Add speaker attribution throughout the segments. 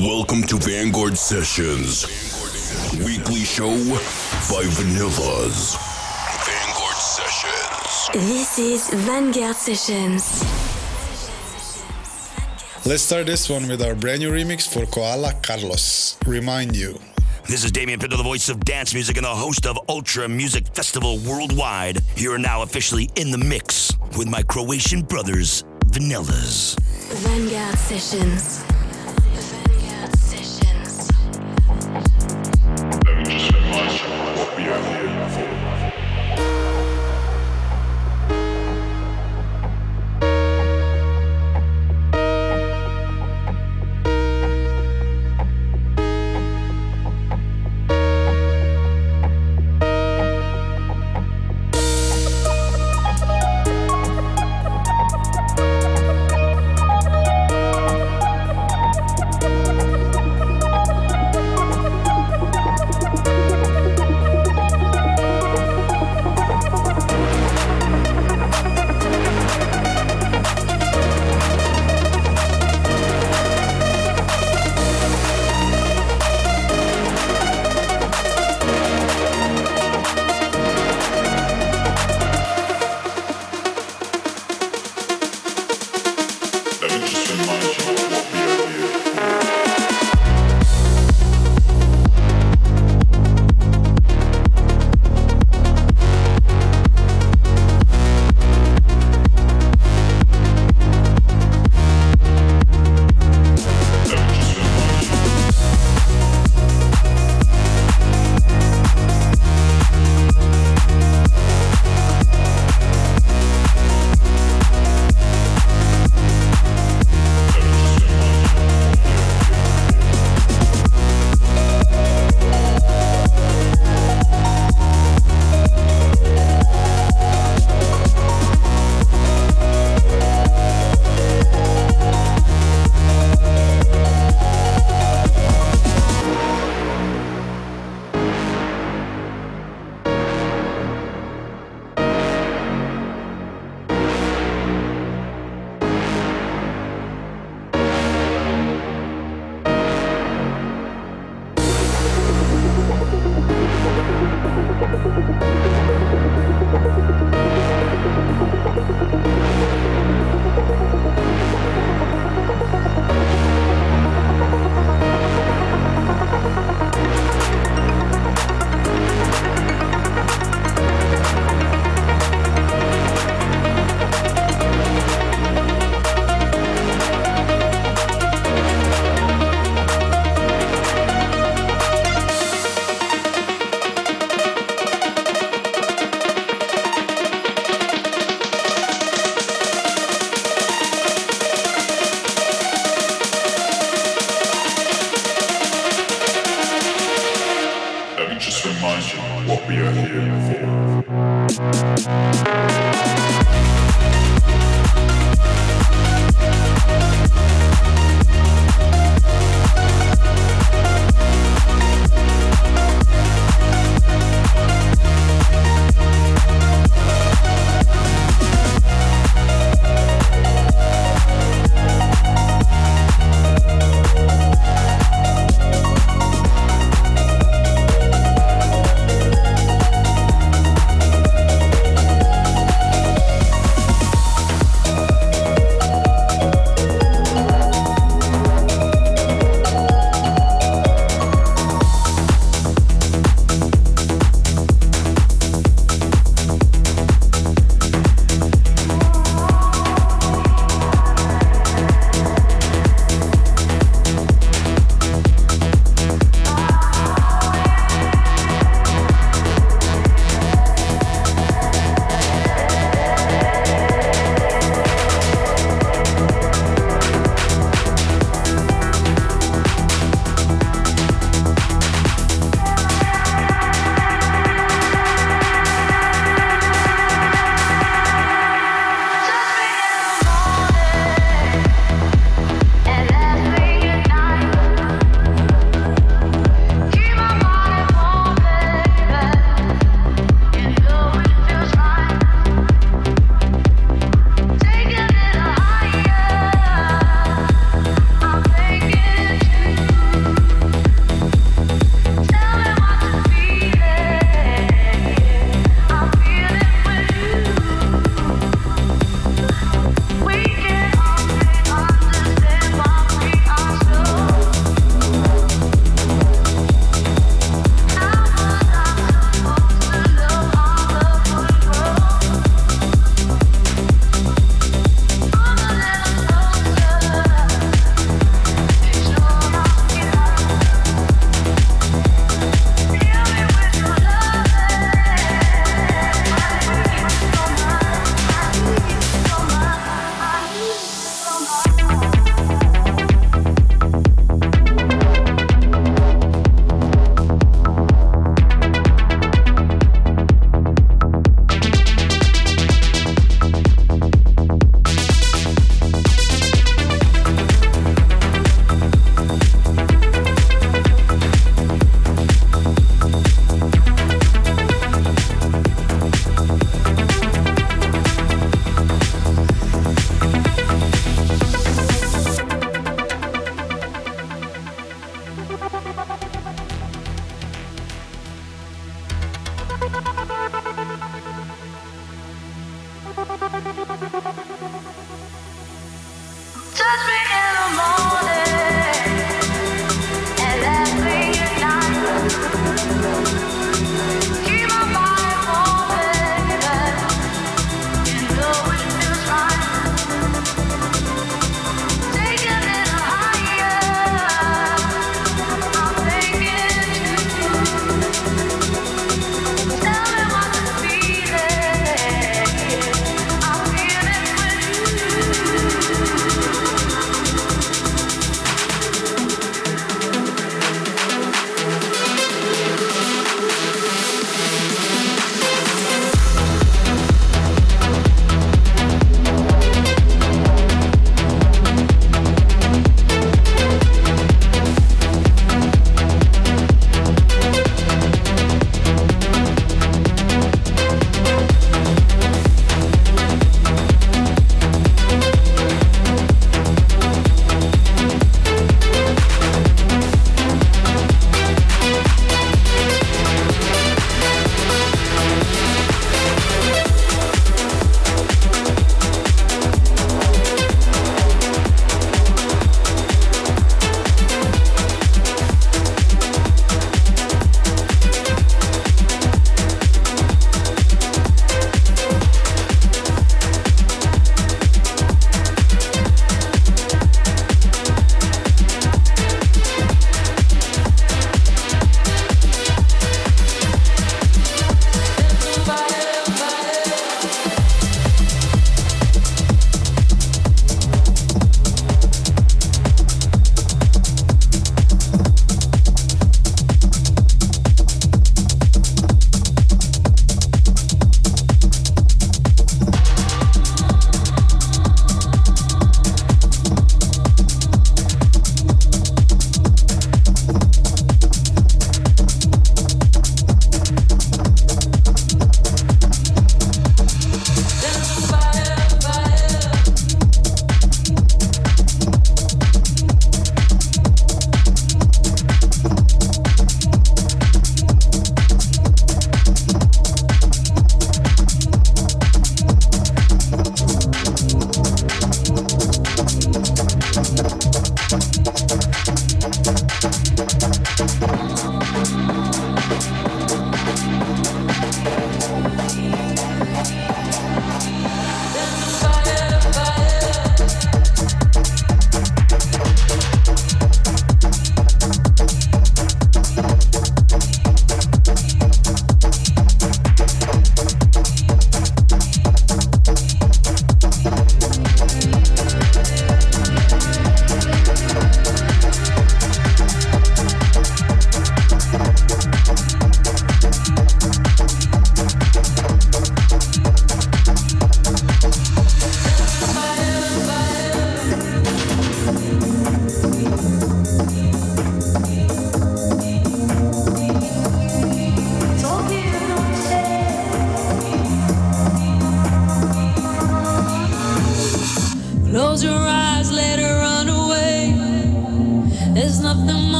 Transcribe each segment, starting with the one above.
Speaker 1: Welcome to Vanguard Sessions. Weekly show by Vanillaz. Vanguard Sessions.
Speaker 2: This is Vanguard Sessions.
Speaker 3: Let's start this one with our brand new remix for Koala Carlos. Remind you.
Speaker 4: This is Damien Pinto, the voice of dance music and the host of Ultra Music Festival Worldwide. You are now officially in the mix with my Croatian brothers, Vanillaz.
Speaker 2: Vanguard Sessions.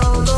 Speaker 5: Oh.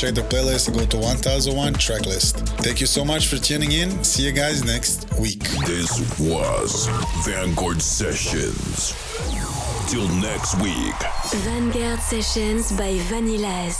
Speaker 3: Check the playlist, go to 1001 Tracklist. Thank you so much for tuning in. See you guys next week.
Speaker 1: This was Vanguard Sessions. Till next week.
Speaker 4: Vanguard Sessions by Vanillaz. Vanguard.